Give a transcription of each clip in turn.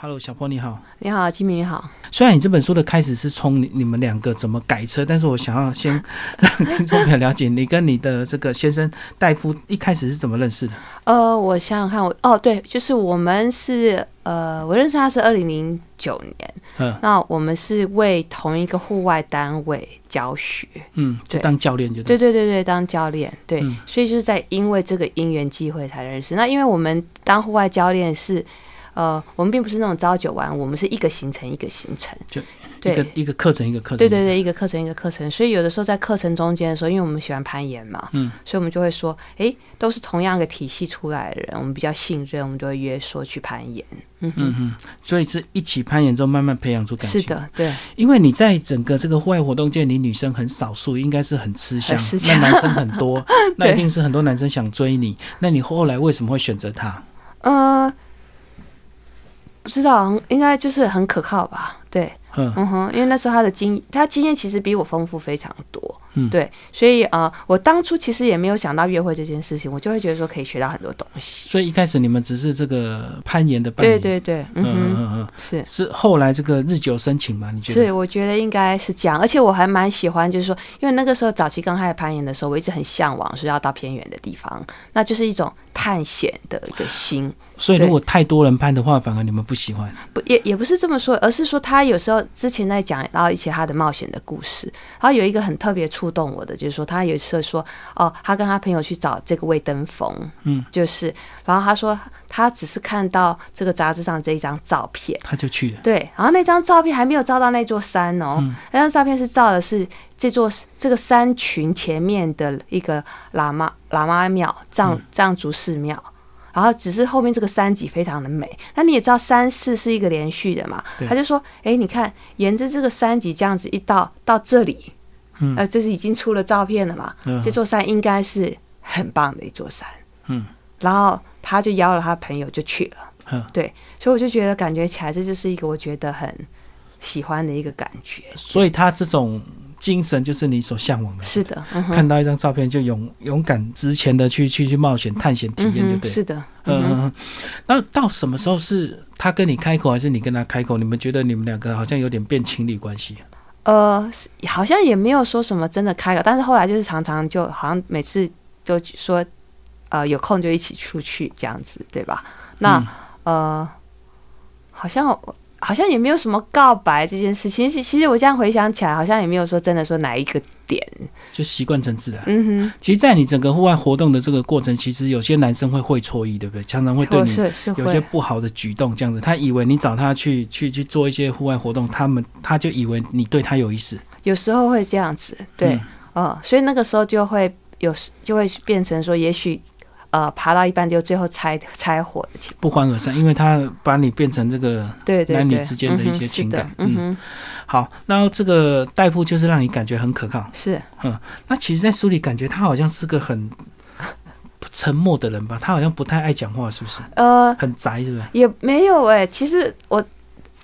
Hello，小波你好，你好，金明你好。虽然你这本书的开始是从你你们两个怎么改车，但是我想要先 让听众朋友了解你跟你的这个先生戴夫一开始是怎么认识的。呃，我想想看，我哦对，就是我们是呃，我认识他是二零零九年，嗯。那我们是为同一个户外单位教学，嗯，就当教练就对对对对，当教练，对，嗯。所以就是在因为这个因缘机会才认识。那因为我们当户外教练是，呃，我们并不是那种朝九晚五，我们是一个行程一个行程，就对一个一个课程一个课程。对对对，一个课程一个课程，所以有的时候在课程中间的时候，因为我们喜欢攀岩嘛，嗯，所以我们就会说，诶，都是同样一个体系出来的人，我们比较信任，我们就会约说去攀岩。嗯，嗯嗯，所以是一起攀岩之后慢慢培养出感情。是，的，对，因为你在整个这个户外活动界，你女生很少数，应该是很吃香那男生很多，那一定是很多男生想追你。那你后来为什么会选择他？呃，不知道，应该就是很可靠吧？对，嗯嗯哼，因为那时候他的经，他经验其实比我丰富非常多，嗯对，所以呃，我当初其实也没有想到约会这件事情，我就会觉得说可以学到很多东西。所以一开始你们只是这个攀岩的伴侣。对对对，嗯嗯嗯是。是后来这个日久生情嘛？你觉得？是，我觉得应该是这样，而且我还蛮喜欢，就是说，因为那个时候早期刚开始攀岩的时候，我一直很向往说要到偏远的地方，那就是一种探险的一个心。所以如果太多人攀的话，反而你们不喜欢。不，也也不是这么说，而是说他有时候之前在讲到一些他的冒险的故事，然后有一个很特别触动我的，就是说他有一次说，哦，他跟他朋友去找这个魏登峰，嗯，就是，然后他说他只是看到这个杂志上这一张照片。他就去了。对，然后那张照片还没有照到那座山哦，嗯那张照片是照的是这座这个山群前面的一个喇嘛喇嘛庙藏嗯藏族寺庙。然后只是后面这个山脊非常的美，那你也知道山势是一个连续的嘛，他就说，哎，你看沿着这个山脊这样子一到到这里，嗯。呃，就是已经出了照片了嘛，嗯。这座山应该是很棒的一座山，嗯。然后他就邀了他朋友就去了。嗯，对，所以我就觉得感觉起来，这就是一个我觉得很喜欢的一个感觉。所以他这种精神就是你所向往的。是的，嗯，看到一张照片就勇勇敢直前的去去去冒险探险体验，就对。是的，嗯。那到什么时候是他跟你开口，还是你跟他开口？你们觉得你们两个好像有点变情侣关系？呃，好像也没有说什么真的开口，但是后来就是常常就好像每次都说，呃，有空就一起出去这样子，对吧？那、嗯呃，好像好像也没有什么告白这件事情。其实其实我这样回想起来，好像也没有说真的说哪一个点。就习惯成自然。嗯哼其实，在你整个户外活动的这个过程，其实有些男生会会错意，对不对？常常会，对你有些，不好的举动，这样子，他以为你找他去去去做一些户外活动，他们他就以为你对他有意思。有时候会这样子，对。嗯嗯，所以那个时候就会有时就会变成说，也许呃爬到一半就最后拆拆伙的情况。不欢而散，因为他把你变成这个男女之间的一些情感嗯哼，好。那这个戴夫就是让你感觉很可靠。是嗯那其实，在书里感觉他好像是个很沉默的人吧，他好像不太爱讲话，是不是？呃很宅，是不是？也没有哎、其实我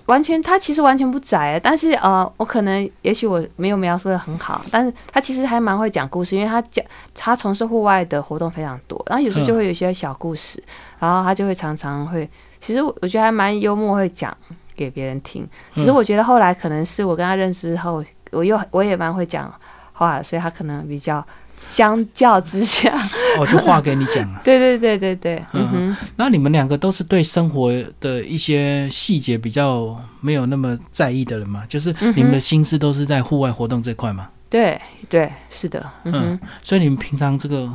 完全他其实完全不窄，但是呃我可能也许我没有描述的很好，但是他其实还蛮会讲故事，因为他讲他从事户外的活动非常多，然后有时候就会有一些小故事，然后他就会常常会，其实我觉得还蛮幽默，会讲给别人听。只是我觉得后来可能是我跟他认识之后，我又我也蛮会讲话，所以他可能比较相较之下，哦，就话给你讲啊。对对对对对，嗯嗯哼，那你们两个都是对生活的一些细节比较没有那么在意的人嘛？就是你们的心思都是在户外活动这块嘛？对对是的，嗯哼。所以你们平常这个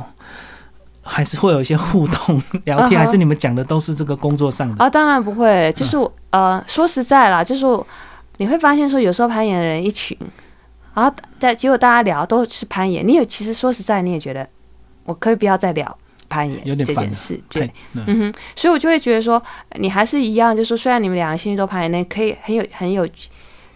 还是会有一些互动聊天，还是你们讲的都是这个工作上的？啊，当然不会，就是我、呃，说实在啦，就是你会发现说，有时候攀岩的人一群，然后但结果大家聊都是攀岩，你也其实说实在，你也觉得我可以不要再聊攀岩这件事，对，嗯嗯哼，所以我就会觉得说，你还是一样，就是说，虽然你们两个兴趣都攀岩，那可以很有很有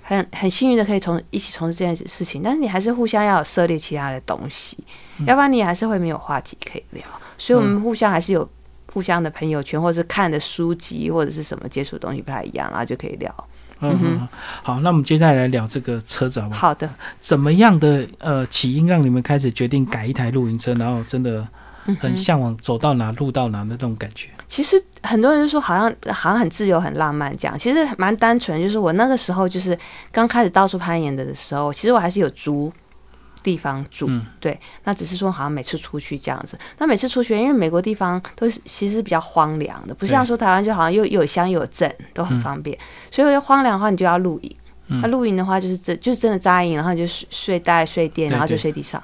很很幸运的可以从一起从事这件事情，但是你还是互相要有涉猎其他的东西，嗯要不然你还是会没有话题可以聊。所以我们互相还是有互相的朋友圈，或者是看的书籍或者是什么接触的东西不太一样，然后就可以聊。嗯好，那我们接下来来聊这个车子好不好？好的，怎么样的呃起因让你们开始决定改一台露营车，然后真的很向往走到哪路到哪的那种感觉。其实很多人就说好像好像很自由、很浪漫这样，其实蛮单纯。就是我那个时候就是刚开始到处攀岩的的时候，其实我还是有租地方住，嗯。对。那只是说好像每次出去这样子，那每次出去，因为美国地方都是其实比较荒凉的，不像说台湾就好像又又有乡又有镇，都很方便。所以要荒凉的话，你就要露营。嗯。那露营的话，就是真就是真的扎营，然后你就睡睡袋、睡垫，然后就睡地上，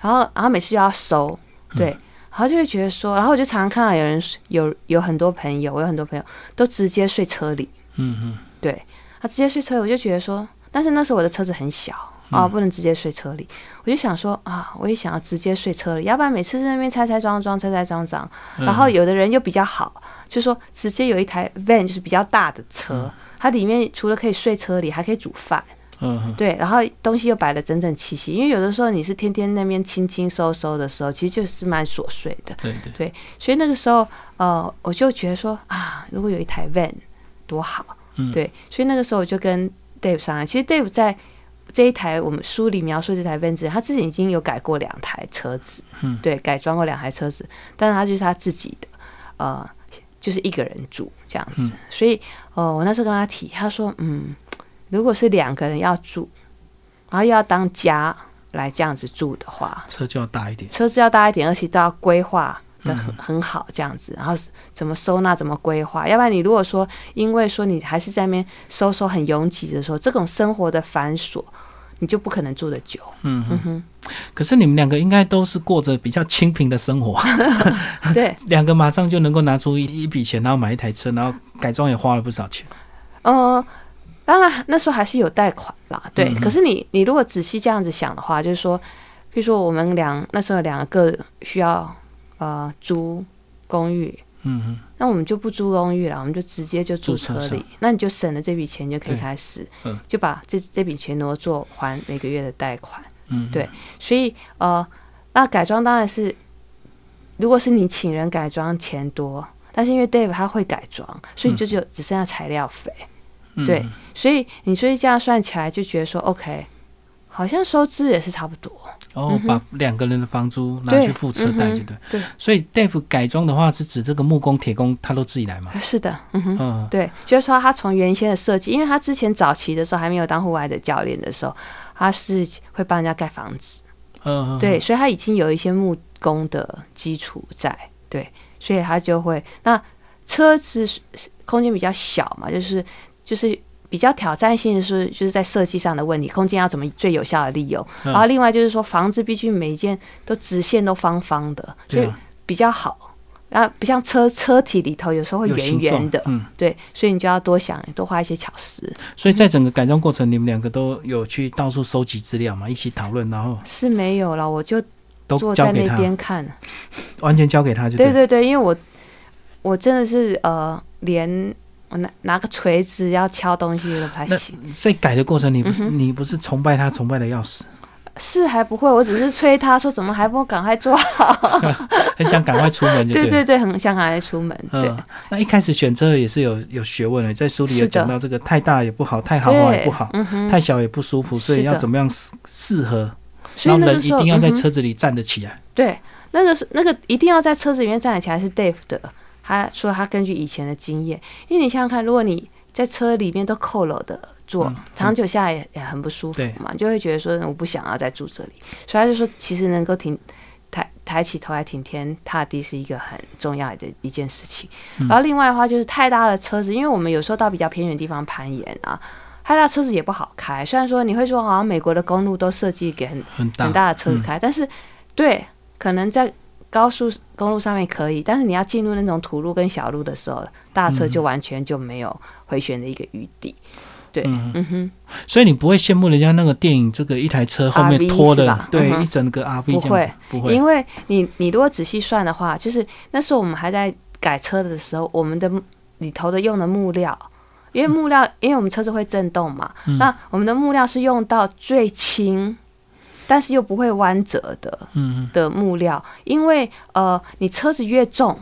然后然后每次就要收，对，然后就会觉得说，然后我就常常看到有人有有很多朋友，我有很多朋友都直接睡车里，嗯嗯，对他直接睡车里，我就觉得说，但是那时候我的车子很小啊，不能直接睡车里，我就想说啊，我也想要直接睡车里，要不然每次在那边拆拆装装、拆拆装装，嗯。然后有的人又比较好，就说直接有一台 van 就是比较大的车，它里面除了可以睡车里，还可以煮饭。嗯嗯。对，然后东西又摆的整整齐齐，因为有的时候你是天天那边清清收收的时候，其实就是蛮琐碎的。对。对，所以那个时候，呃，我就觉得说啊，如果有一台 van 多好。嗯。对，所以那个时候我就跟 Dave 商量，其实 Dave 在这一台我们书里描述这台之前，他之前已经有改过两台车子，嗯对，改装过两台车子，但是他就是他自己的，呃，就是一个人住这样子。嗯所以，呃，我那时候跟他提，他说，嗯，如果是两个人要住，然后又要当家来这样子住的话，车就要大一点。车子要大一点，而且都要规划的很嗯很好，这样子，然后怎么收纳，怎么规划。要不然你如果说，因为说你还是在那边收收很拥挤的时候，这种生活的繁琐，你就不可能住得久。嗯嗯哼，可是你们两个应该都是过着比较清贫的生活，对，两个马上就能够拿出一一笔钱，然后买一台车，然后改装也花了不少钱。呃，当然那时候还是有贷款啦，对。嗯可是你你如果仔细这样子想的话，就是说，比如说我们两那时候两个需要呃租公寓，嗯嗯那我们就不租公寓了，我们就直接就住住车里，那你就省了这笔钱，就可以开始嗯，就把这这笔钱挪作还每个月的贷款。嗯，对。所以呃，那改装当然是，如果是你请人改装钱多，但是因为 Dave 他会改装，所以你就只有只剩下材料费，嗯对所以你所以这样算起来就觉得说 OK，好像收支也是差不多。哦把两个人的房租拿去付车贷，就对。对，所以 Dave 改装的话，是指这个木工、铁工他都自己来吗？是的，嗯哼。嗯对，就是说他从原先的设计，因为他之前早期的时候还没有当户外的教练的时候，他是会帮人家盖房子，嗯，对，所以他已经有一些木工的基础在，对，所以他就会那车子空间比较小嘛，就是就是比较挑战性的是就是在设计上的问题，空间要怎么最有效的利用，嗯然后另外就是说房子必须每一件都直线都方方的，所以对啊，比较好。然后不像车车体里头有时候会圆圆的，嗯，对，所以你就要多想多花一些巧思。所以在整个改装过程，你们两个都有去到处收集资料嘛，一起讨论，然后是没有了，我就都坐在那边看。完全交给他就对。对对对，因为我我真的是呃，连我拿拿个锤子要敲东西都不太那行。在改的过程，你不是、嗯你不是崇拜他，崇拜的要死，是还不会，我只是催他说怎么还不赶快做好。很想赶快出门就对。对对对，很想赶快出门。对嗯，那一开始选车也是有有学问的，在书里有讲到这个太大也不好，太豪华也不好，嗯。太小也不舒服，所以要怎么样适适合，所以然后人一定要在车子里站得起来。对，那个是那个一定要在车子里面站得起来是 Dave 的，他说他根据以前的经验，因为你想想看，如果你在车里面都扣楼的坐，嗯长久下来也也很不舒服嘛，就会觉得说我不想要再住这里，所以他就说其实能够挺抬抬起头来挺天踏地是一个很重要的一件事情。嗯。然后另外的话就是太大的车子，因为我们有时候到比较偏远地方攀岩啊。太大车子也不好开，虽然说你会说好像美国的公路都设计给很很大。的车子嗯。开，但是对，可能在高速公路上面可以，但是你要进入那种土路跟小路的时候，大车就完全就没有回旋的一个余地。对，嗯。嗯哼，所以你不会羡慕人家那个电影，这个一台车后面拖的对，嗯一整个 RV 不会，不会，因为你你如果仔细算的话，就是那时候我们还在改车的时候，我们的里头的用的木料。因为木料，因为我们车子会震动嘛，嗯。那我们的木料是用到最轻，但是又不会弯折的，嗯的木料，因为呃，你车子越重，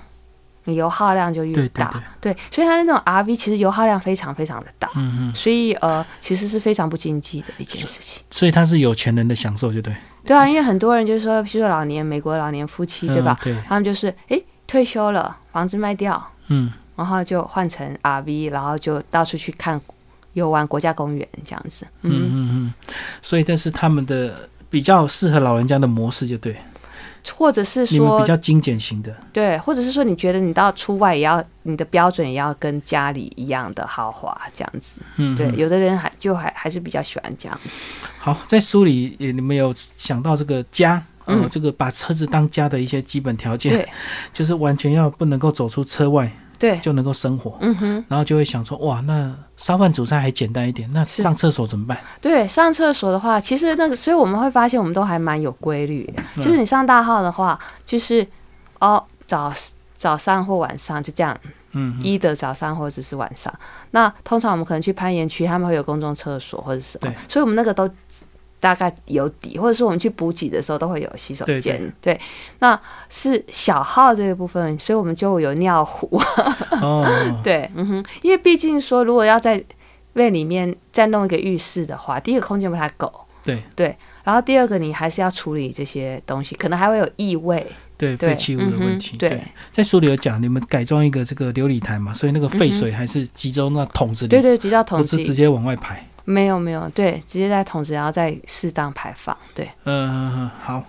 你油耗量就越大。对所以它那种 RV 其实油耗量非常非常的大，嗯嗯，所以呃，其实是非常不经济的一件事情。所以它是有钱人的享受，就对，对啊，因为很多人就是说，譬如说老年美国老年夫妻，对吧？他们就是诶退休了，房子卖掉，嗯然后就换成 RV，然后就到处去看游玩国家公园这样子。嗯嗯，嗯嗯，所以但是他们的比较适合老人家的模式，就对，或者是你们比较精简型的，对，或者是说你觉得你到出外也要你的标准也要跟家里一样的豪华这样子。嗯，对，嗯有的人还就还还是比较喜欢这样子。好，在书里也你们有想到这个家。呃，嗯这个把车子当家的一些基本条件，对 就是完全要不能够走出车外对，就能够生活，嗯哼，然后就会想说，哇，那烧饭煮菜还简单一点，那上厕所怎么办？对，上厕所的话，其实那个，所以我们会发现我们都还蛮有规律的。嗯。就是你上大号的话，就是哦早早上或晚上就这样，嗯，嗯一的早上或者是晚上。那通常我们可能去攀岩区，他们会有公众厕所或者是什么。对，所以我们那个都大概有底，或者是我们去补给的时候都会有洗手对间。对，那是小号这个部分，所以我们就有尿壶。哦，对，嗯哼，因为毕竟说，如果要在胃里面再弄一个浴室的话，第一个空间不太够，对。对然后第二个你还是要处理这些东西，可能还会有异味。对，废弃物的问题对。在书里有讲，你们改装一个这个琉璃台嘛，所以那个废水还是集中到桶子里，对对，集到桶子里。不是直接往外排。没有没有，对，直接在桶子，然后再适当排放。对，嗯，好，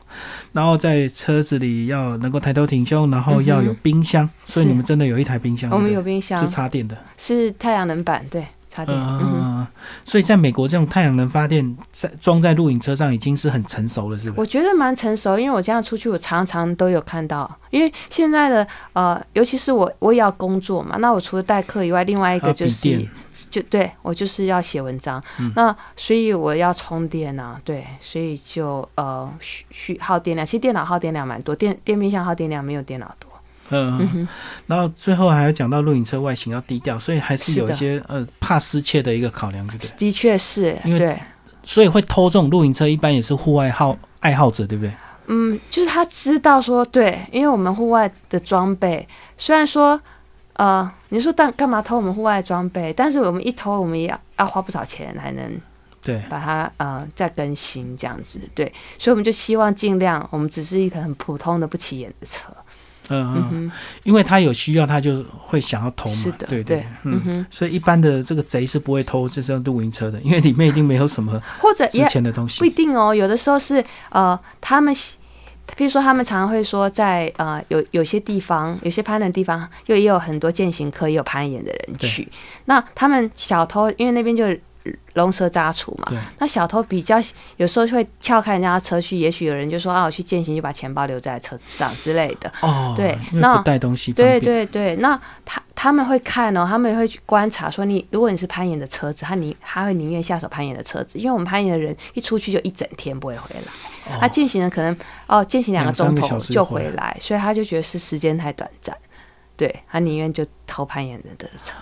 然后在车子里要能够抬头挺胸，然后要有冰箱，所以你们真的有一台冰箱，我们有冰箱。是，插电的，是太阳能板，对，插电。嗯所以在美国这种太阳能发电在装在露营车上已经是很成熟了，是不是？我觉得蛮成熟，因为我这样出去，我常常都有看到。因为现在的呃，尤其是我我也要工作嘛，那我除了代课以外，另外一个就是电就对我就是要写文章，嗯那所以我要充电啊，对，所以就呃需需耗电量，其实电脑耗电量蛮多，电电冰箱耗电量没有电脑多。嗯，嗯，然后最后还要讲到露营车外形要低调，所以还是有一些呃怕失窃的一个考量，对不对？的确是因为对，所以会偷这种露营车，一般也是户外好爱好者，对不对？嗯，就是他知道说对，因为我们户外的装备虽然说。呃，你说但干嘛偷我们户外的装备？但是我们一偷，我们也要要花不少钱才能对，把它呃再更新这样子，对，所以我们就希望尽量，我们只是一台很普通的不起眼的车，嗯因为他有需要，他就会想要偷嘛，对对，嗯嗯。哼，所以一般的这个贼是不会偷这辆露营车的，因为里面一定没有什么或者值钱的东西不一。定哦，有的时候是呃，他们喜，比如说他们常常会说在呃有有些地方，有些攀的地方，又也有很多践行客，也有攀岩的人去。那他们小偷，因为那边就龙蛇杂处嘛，那小偷比较有时候会撬开人家的车去，也许有人就说啊，我去践行就把钱包留在车子上之类的。哦，对那带东西对，对对，那他他们会看哦，他们会去观察说你，如果你是攀岩的车子，他宁他会宁愿下手攀岩的车子，因为我们攀岩的人一出去就一整天不会回来，哦。他践行的可能哦践行两个钟头就回回来，所以他就觉得是时间太短暂，对他宁愿就偷攀岩的的车，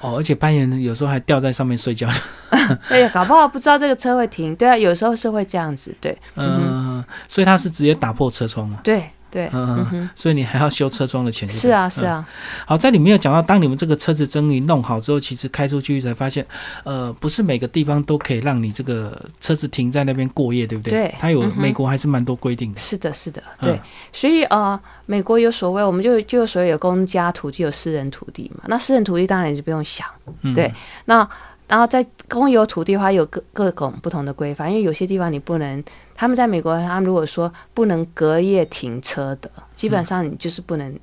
哦，而且攀岩有时候还吊在上面睡觉，哎呀，搞不好不知道这个车会停，对啊，有时候是会这样子，对，嗯嗯，所以他是直接打破车窗嘛，对对，嗯嗯，所以你还要修车窗的钱。是啊是。啊，好，在里面有讲到，当你们这个车子终于弄好之后，其实开出去才发现，呃，不是每个地方都可以让你这个车子停在那边过夜，对不对？对它有嗯美国还是蛮多规定的。是的，是的，嗯对，所以呃，美国有所谓，我们就就有所谓有公家土地，有私人土地嘛。那私人土地当然也是不用想，嗯，对那然后在公有土地的话，有各各种不同的规范，因为有些地方你不能，他们在美国，他们如果说不能隔夜停车的，基本上你就是不能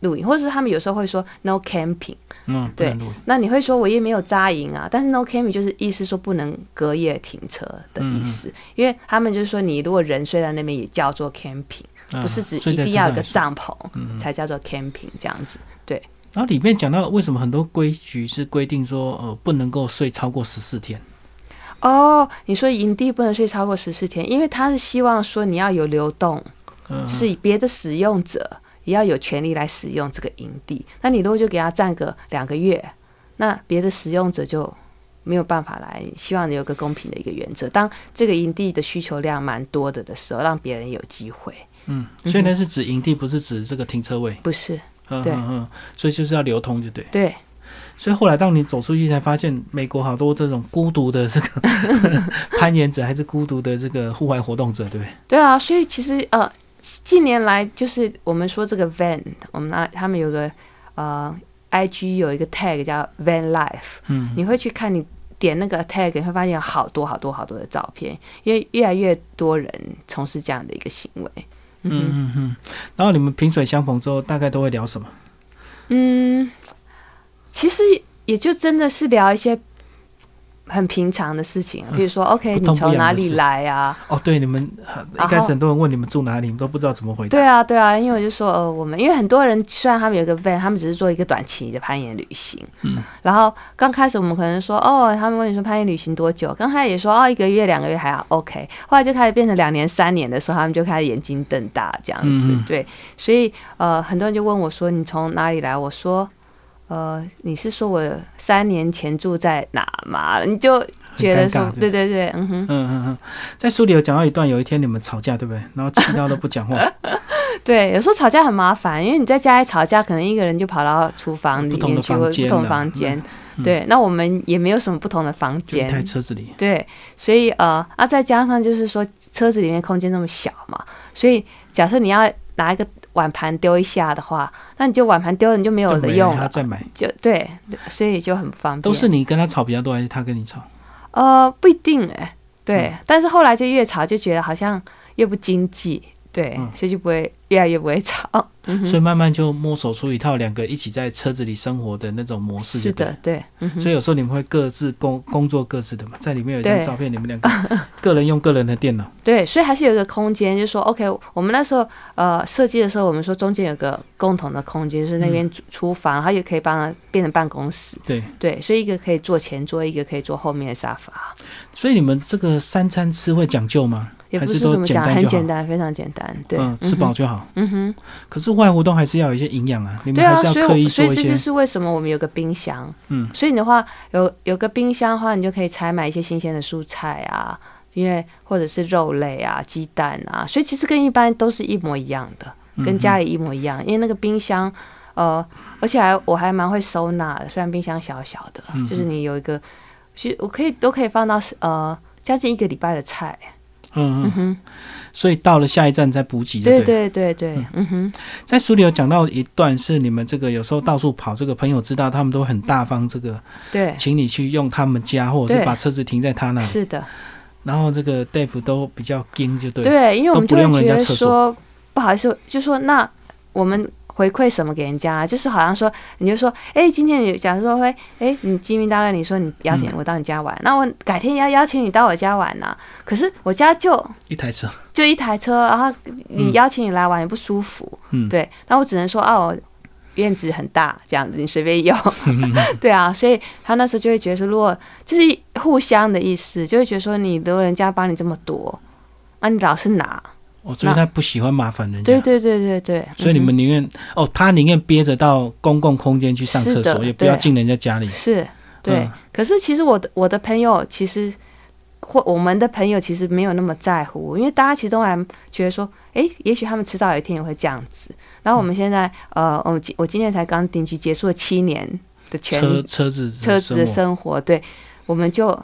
露营，或者是他们有时候会说 no camping。嗯，对那你会说我也没有扎营啊，但是 no camping 就是意思说不能隔夜停车的意思，因为他们就是说你如果人睡在那边也叫做 camping。啊不是指一定要有个帐篷嗯才叫做 camping 这样子。对，然后里面讲到为什么很多规矩是规定说，呃，不能够睡超过十四天。哦，你说营地不能睡超过十四天，因为他是希望说你要有流动，嗯，就是别的使用者也要有权利来使用这个营地。那你如果就给他占个两个月，那别的使用者就没有办法来。希望你有个公平的一个原则，当这个营地的需求量蛮多的的时候，让别人有机会。嗯，所以呢是指营地，不是指这个停车位。不是，对嗯嗯嗯，所以就是要流通，就对。对，所以后来当你走出去，才发现美国好多这种孤独的这个 攀岩者，还是孤独的这个户外活动者，对不对？对啊，所以其实呃，近年来就是我们说这个 van，我们那他们有个呃 IG 有一个 tag 叫 van life，嗯，你会去看你点那个 tag，你会发现有好多好多好多的照片，因为越来越多人从事这样的一个行为。嗯嗯嗯。然后你们萍水相逢之后，大概都会聊什么？嗯，其实也就真的是聊一些很平常的事情，比如说 OK，你从哪里来啊？哦，对，你们一开始很多人问你们住哪里，你们都不知道怎么回答。对啊，对啊，因为我就说，呃，我们因为很多人虽然他们有一个 van，他们只是做一个短期的攀岩旅行，嗯，然后刚开始我们可能说，哦，他们问你说攀岩旅行多久？刚开始也说哦，一个月、两个月还好，OK，后来就开始变成两年、三年的时候，他们就开始眼睛瞪大这样子，对，所以呃，很多人就问我说，你从哪里来？我说。呃，你是说我三年前住在哪吗？你就觉得说对对对，嗯哼，嗯嗯嗯，在书里有讲到一段，有一天你们吵架，对不对？然后气到都不讲话，对，有时候吵架很麻烦，因为你在家里吵架，可能一个人就跑到厨房里不同的面去，或房间不同的房间。嗯对，那我们也没有什么不同的房间。车子里。对，所以呃，啊，再加上就是说车子里面空间那么小嘛，所以假设你要拿一个碗盘丢一下的话，那你就碗盘丢了，你就没有的用了，还要再买，就对，所以就很不方便。都是你跟他吵比较多，还是他跟你吵？呃，不一定哎、对，嗯但是后来就越吵就觉得好像越不经济，对，嗯所以就不会越来越不会吵。嗯所以慢慢就摸索出一套两个一起在车子里生活的那种模式。是的，。对，嗯所以有时候你们会各自工工作各自的嘛，在里面有一张照片，你们两个 个人用个人的电脑。对，所以还是有一个空间，就是说，OK，我们那时候呃设计的时候，我们说中间有个共同的空间，就是那边厨厨房，然后也可以帮它变成办公室。对，对，所以一个可以坐前桌，一个可以坐后面的沙发，所以你们这个三餐吃会讲究吗？也不是都是怎么讲，很简单，非常简单。对，嗯，吃饱就好。嗯哼。可是户外活动还是要有一些营养啊，你们对啊，还是要刻意所以我所做一些。以这就是为什么我们有个冰箱。嗯，所以你的话有有个冰箱的话，你就可以采买一些新鲜的蔬菜啊，因为或者是肉类啊、鸡蛋啊，所以其实跟一般都是一模一样的，嗯跟家里一模一样。因为那个冰箱，呃，而且还我还蛮会收纳的，虽然冰箱小小的，嗯就是你有一个，其实我可以都可以放到呃将近一个礼拜的菜。嗯哼，所以到了下一站再补给就对对。对嗯。哼，在书里有讲到一段是你们这个有时候到处跑，这个朋友知道他们都很大方，这个对，请你去用他们家，或者是把车子停在他那里，是的。然后这个 Dave 都比较硬，就对。对，因为我们不用会觉得人家说，不好意思，就说那我们回馈什么给人家？就是好像说，你就说，哎、今天你假如说会，哎、你基民大哥，你说你邀请嗯我到你家玩，那我改天也要邀请你到我家玩呐、可是我家就一台车，就一台车，然后你嗯。邀请你来玩也不舒服，嗯，对，那我只能说，哦。院子很大，这样子你随便用，对啊，所以他那时候就会觉得说，如果就是互相的意思，就会觉得说，你如果人家帮你这么多，那、你老是拿，哦，所以他不喜欢麻烦人家。对对对对对，所以你嗯们宁愿哦，他宁愿憋着到公共空间去上厕所，也不要进人家家里。是对。嗯可是其实我的我的朋友其实或我们的朋友其实没有那么在乎，因为大家其实都还觉得说，诶，也许他们迟早有一天也会这样子。然后我们现在呃，我今我今年才刚定居结束了七年的全车车子车子的生活，对，我们就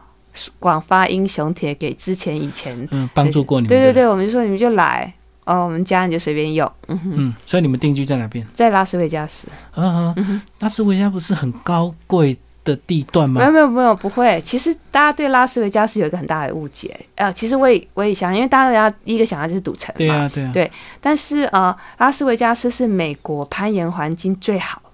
广发英雄帖给之前以前，嗯帮助过你们对对对，我们就说你们就来。哦，我们家你就随便用，嗯哼，嗯，所以你们定居在哪边？在拉斯维加斯，嗯嗯，拉斯维加不是很高贵的地段吗没？有没有没有不会。其实大家对拉斯维加斯有一个很大的误解，呃，其实我也我也想，因为大家第一个想到就是赌城嘛，对啊对啊，对但是呃，拉斯维加斯是美国攀岩环境最好嗯，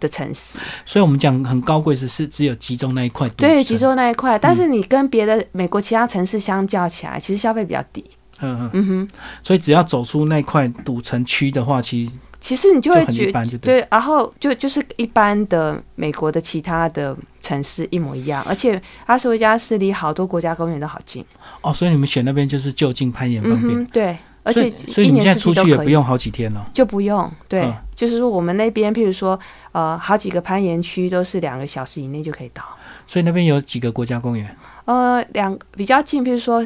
的城市，所以我们讲很高贵是是只有集中那一块，对，集中那一块。但是你跟别的美国其他城市相较起来，其实消费比较低。嗯嗯，嗯。哼，所以只要走出那块赌城区的话，其实其实你就会就很一觉般就对。对，然后就就是一般的美国的其他的城市一模一样，而且阿斯维加斯离好多国家公园都好近。哦，所以你们选那边就是就近攀岩方便。嗯，，对，而且所以一年四你现在出。去也不用好几天了。就不用，对，嗯就是说我们那边，譬如说，呃，好几个攀岩区都是两个小时以内就可以到。所以那边有几个国家公园？呃，两比较近，譬如说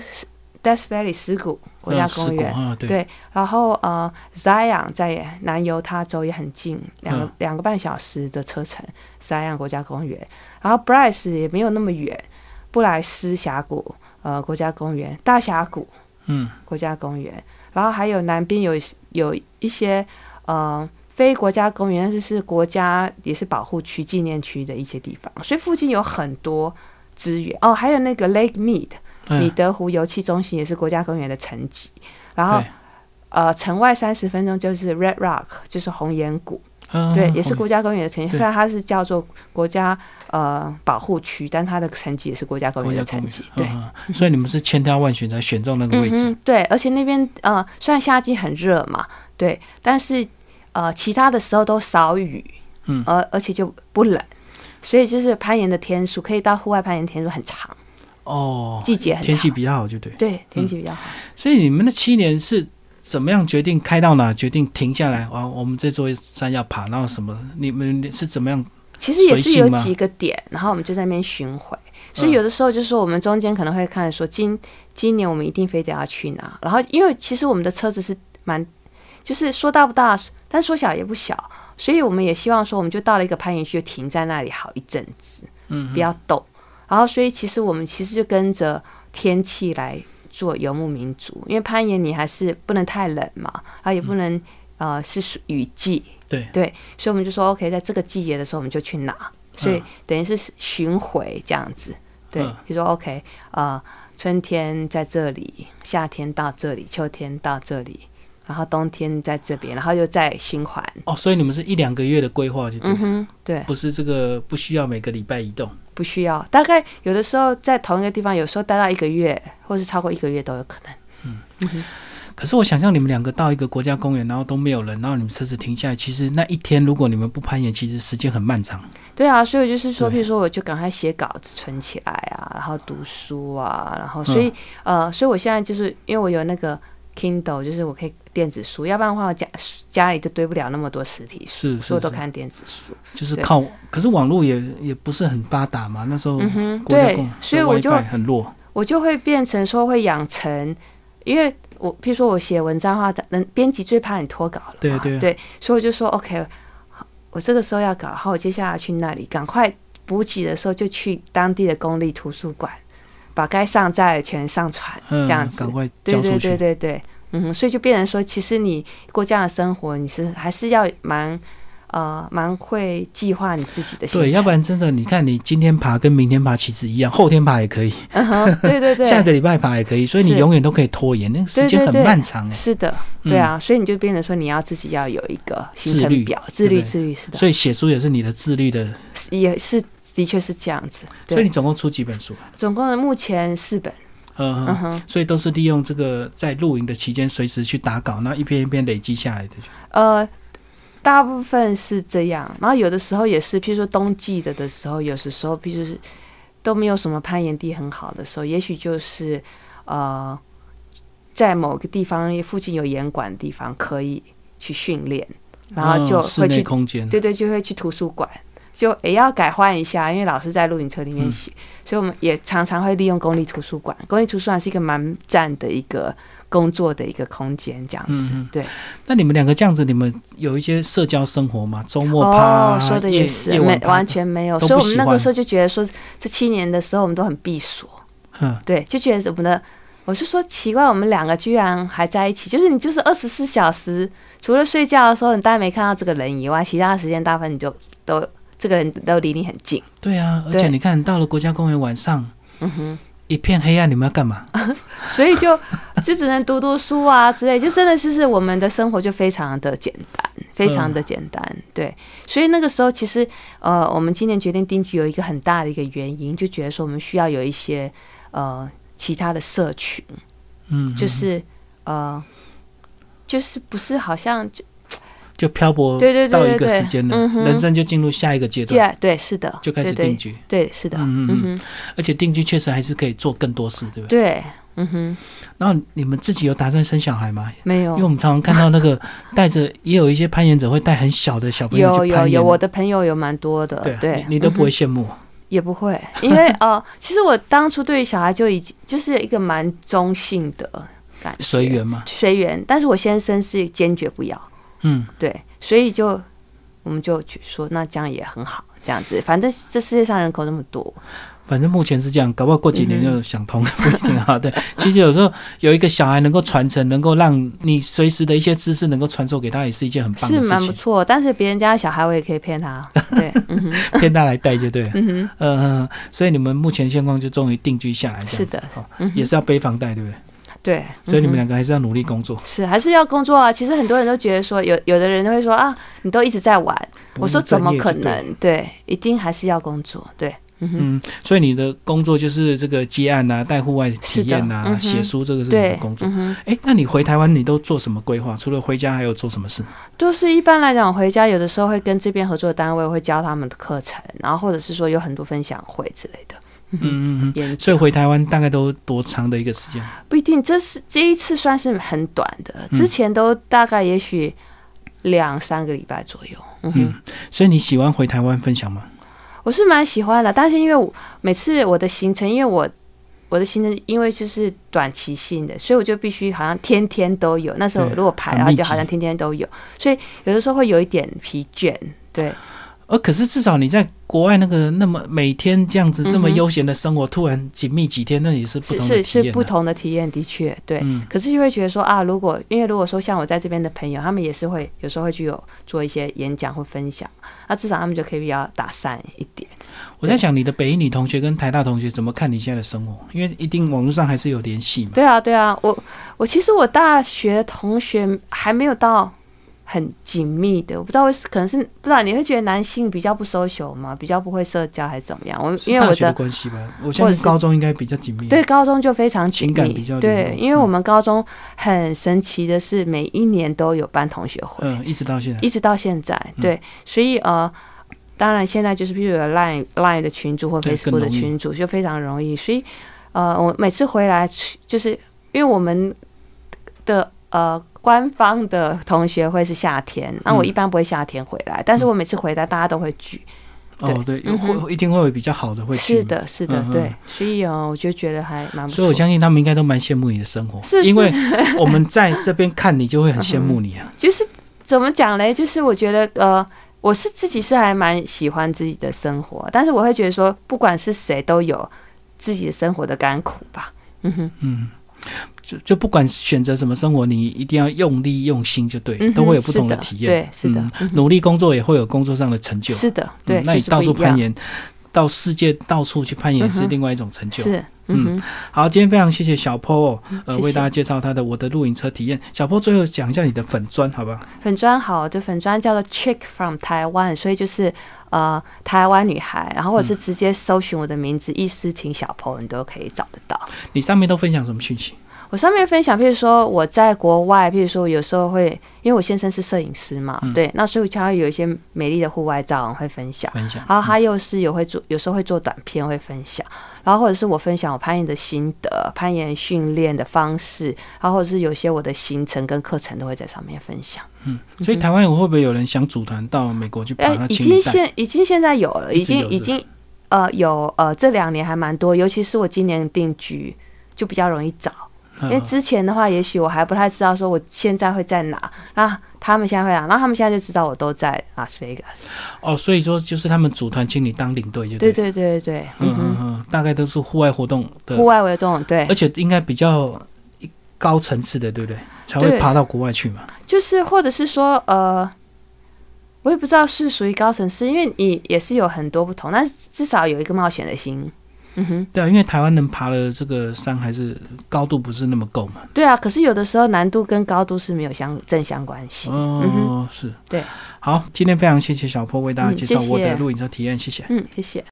Death Valley 石谷，国家嗯公园。啊，对，对，然后呃，Zion 在南犹他州也很近，两个、嗯两个半小时的车程，Zion 国家公园。然后 Bryce 也没有那么远，布莱斯峡谷呃国家公园，大峡谷嗯，国家公园，然后还有南边有有一些呃非国家公园，但是是国家也是保护区、纪念区的一些地方，所以附近有很多资源。哦，还有那个 Lake Mead 嗯米德湖油气中心也是国家公园的层级，然后呃城外三十分钟就是 Red Rock，就是红岩谷，嗯对，也是国家公园的层级，虽然它是叫做国家呃保护区，但它的层级也是国家公园园的层级，对。嗯嗯所以你们是千挑万选才选中那个位置，嗯，对，而且那边呃，虽然夏季很热嘛，对，但是呃，其他的时候都少雨，嗯而而且就不冷，所以就是攀岩的天数可以到户外攀岩天数很长，哦，季节很天气，比较好，就对。对，天气比较好。所以你们的七年是怎么样决定开到哪，决定停下来？啊，我们这座山要爬，然后什么？你们是怎么样？其实也是有几个点，然后我们就在那边巡回。所嗯以有的时候就是说，我们中间可能会看说今今年我们一定非得要去哪，然后因为其实我们的车子是蛮，就是说大不大，但说小也不小，所以我们也希望说，我们就到了一个攀岩区，就停在那里好一阵子，嗯，不要动。然后所以其实我们其实就跟着天气来做游牧民族，因为攀岩你还是不能太冷嘛，然后也不能、呃是属雨季，对对，所以我们就说 OK，在这个季节的时候我们就去拿，所以嗯等于是巡回这样子。对嗯，比如说 OK，呃，春天在这里，夏天到这里，秋天到这里，然后冬天在这边，然后又再循环。哦，所以你们是一两个月的规划，就对，嗯哼，对，不是这个不需要每个礼拜移动。不需要。大概有的时候在同一个地方，有时候待到一个月，或是超过一个月都有可能。可是我想象你们两个到一个国家公园，然后都没有人，然后你们车子停下来，其实那一天如果你们不攀岩，其实时间很漫长。对啊，所以就是说，譬如说，我就赶快写稿子存起来啊，然后读书啊，然后所以、呃，所以我现在就是因为我有那个 Kindle，就是我可以电子书，要不然的话我家家里就堆不了那么多实体书，是是是所以我都看电子书。就是靠，可是网络也也不是很发达嘛，那时候对国家公园，所以我就很弱。我就会变成说会养成，因为我譬如说我写文章的话，能编辑最怕你脱稿了嘛，对对对，所以我就说 OK，我这个时候要搞，好，我接下来去那里，赶快补给的时候就去当地的公立图书馆，把该上载的全上传，嗯，这样子赶，快对对。对对对，嗯，所以就变成说，其实你过这样的生活，你是还是要蛮呃蛮会计划你自己的行程，对，要不然真的，你看你今天爬跟明天爬其实一样，后天爬也可以，嗯哼，对对对，下个礼拜爬也可以，所以你永远都可以拖延，那个时间很漫长哎。是的，嗯。对啊，所以你就变成说你要自己要有一个行程表，自律自律是的，所以写书也是你的自律的，也是的确是这样子。对，所以你总共出几本书？总共目前四本，嗯嗯哼，所以都是利用这个在露营的期间随时去打稿，那一篇一篇累积下来的。呃，大部分是这样，然后有的时候也是，譬如说冬季的的时候，有的时候，譬如是都没有什么攀岩地很好的时候，也许就是呃，在某个地方附近有岩馆的地方可以去训练，然后就会去空间，对对，就会去图书馆，就也要改换一下，因为老师在露营车里面嗯。写，所以我们也常常会利用公立图书馆。公立图书馆是一个蛮赞的一个工作的一个空间，这样子。对，那你们两个这样子，你们有一些社交生活吗？周末趴啊、哦，说的夜也是，没完全没有。所以我们那个时候就觉得说，这七年的时候我们都很闭锁，嗯，对，就觉得我们的。我是说奇怪，我们两个居然还在一起，就是你就是二十四小时，除了睡觉的时候你大概没看到这个人以外，其他的时间大部分你就都这个人都离你很近。对啊，而且你看到了国家公园晚上嗯哼。一片黑暗，你们要干嘛？所以就就只能读读书啊之类，就真的就是我们的生活就非常的简单，非常的简单。对，所以那个时候其实呃，我们今年决定定居有一个很大的一个原因，就觉得说我们需要有一些呃其他的社群，嗯，就是呃。就是不是好像就就漂泊到一个时间了，嗯人生就进入下一个阶段，对是的，就开始定居。对对是的，嗯嗯而且定居确实还是可以做更多事，对不对？对嗯哼然后你们自己有打算生小孩吗？没有因为我们常常看到那个带着，也有一些攀岩者会带很小的小朋友有去攀岩。有有我的朋友有蛮多的对啊对你你都不会羡慕。也不会，因为呃，其实我当初对于小孩就已经就是一个蛮中性的，感觉随缘嘛，随缘。但是我先生是坚决不要，嗯，对，所以就我们就去说，那这样也很好，这样子，反正这世界上人口那么多，反正目前是这样，搞不好过几年嗯就想通了，不一定啊。对，其实有时候有一个小孩能够传承，能够让你随时的一些知识能够传授给他，也是一件很棒是的事情。蛮不错。但是别人家的小孩我也可以骗他，对，嗯，骗他来带就对了。嗯哼，嗯嗯，所以你们目前现况就终于定居下来，是的也是要背房贷，对不对？对，所以你们两个还是要努力工作。是还是要工作啊。其实很多人都觉得说，有有的人会说啊，你都一直在玩，我说怎么可？能？对，一定还是要工作，对，嗯所以你的工作就是这个接案啊，带户外体验啊，是的嗯哼写书，这个是你的工，作。哎、那你回台湾你都做什么规划？除了回家，还有做什么事？都是一般来讲回家，有的时候会跟这边合作单位会教他们的课程，然后或者是说有很多分享会之类的嗯嗯 所以，回台湾大概都多长的一个时间？不一定。这是这一次算是很短的，嗯之前都大概也许两三个礼拜左右。嗯哼，嗯，所以你喜欢回台湾分享吗？我是蛮喜欢的，但是因为我每次我的行程，因为我我的行程因为就是短期性的，所以我就必须好像天天都有。那时候如果排的话，就好像天天都有，所以有的时候会有一点疲倦。对，呃，可是至少你在国外那个那么每天这样子这么悠闲的生活，突然紧密几天，那也是不同的是是不。同的体验，的确对。嗯可是就会觉得说啊，如果因为如果说像我在这边的朋友，他们也是会有时候会去有做一些演讲或分享，那至少他们就可以比较打散一点。我在想你的北一女同学跟台大同学怎么看你现在的生活？因为一定网络上还是有联系嘛。对啊，对啊，我我其实我大学同学还没有到很紧密的，我不知道为什可能是不知道你会觉得男性比较不 social 吗？比较不会社交还是怎么样？我因为我的关系吧，我相信或者是高中应该比较紧密。对，高中就非常紧情感比较密，对，因为我嗯们高中很神奇的是每一年都有班同学会，嗯，一直到现在。一直到现在，嗯对，所以呃，当然现在就是譬如有 Line Line 的群组或 Facebook 的群组就非常容易，所以呃，我每次回来就是因为我们的呃官方的同学会是夏天，那我嗯一般不会夏天回来，但是我每次回来大家都会聚，哦，对，嗯哼会一定会有比较好的会去。是。的，是的嗯，对，所以哦，我就觉得还蛮不错所以我。相信他们应该都蛮羡慕你的生活，是因为我们在这边看你就会很羡慕你啊。就是怎么讲嘞？就是我觉得呃，我是自己是还蛮喜欢自己的生活，但是我会觉得说，不管是谁都有自己的生活的甘苦吧。嗯哼，嗯，就就不管选择什么生活，你一定要用力用心就对，嗯都会有不同的体验。对是的努力工作也会有工作上的成就。是的，对，嗯那你到处攀，岩，到世界到处去攀岩是另外一种成就。是，嗯，好，今天非常谢谢小 Po 哦，呃，谢谢为大家介绍他的我的露营车体验。小 Po 最后讲一下你的粉砖，好不好？粉砖好，就粉砖叫做 Chick from Taiwan，所以就是呃台湾女孩，然后或者是直接搜寻我的名字易思婷小朋友，你都可以找得到。你上面都分享什么讯息？我上面分享，譬如说我在国外，譬如说有时候会，因为我先生是摄影师嘛，嗯对，那所以他有一些美丽的户外照会分享。分享。然后他又是有会做，有时候会做短片会分享，然后或者是我分享我攀岩的心得、攀岩训练的方式，然后或者是有些我的行程跟课程都会在上面分享。嗯，所以台湾会不会有人想组团到美国去把哎、它已经？现已经现在有了，已经已经呃有呃这两年还蛮多，尤其是我今年定居就比较容易找。因为嗯之前的话，也许我还不太知道说我现在会在哪，那他们现在会哪，然后他们现在就知道我都在拉斯维加斯。哦，所以说就是他们组团请你当领队就对对。对对对，嗯嗯嗯嗯，大概都是户外活动的户，外为重，对而，且应该比较高层次的，对不对？才会爬到国外去嘛。就是或者是说呃。我也不知道是属于高层次，因为你也是有很多不同，但是至少有一个冒险的心。嗯哼，对啊，因为台湾能爬的这个山还是高度不是那么够嘛。对啊。可是有的时候难度跟高度是没有相正相关系。嗯是。对。好，今天非常谢谢小坡为大家嗯介绍我的露营车体验，谢谢。嗯，谢谢。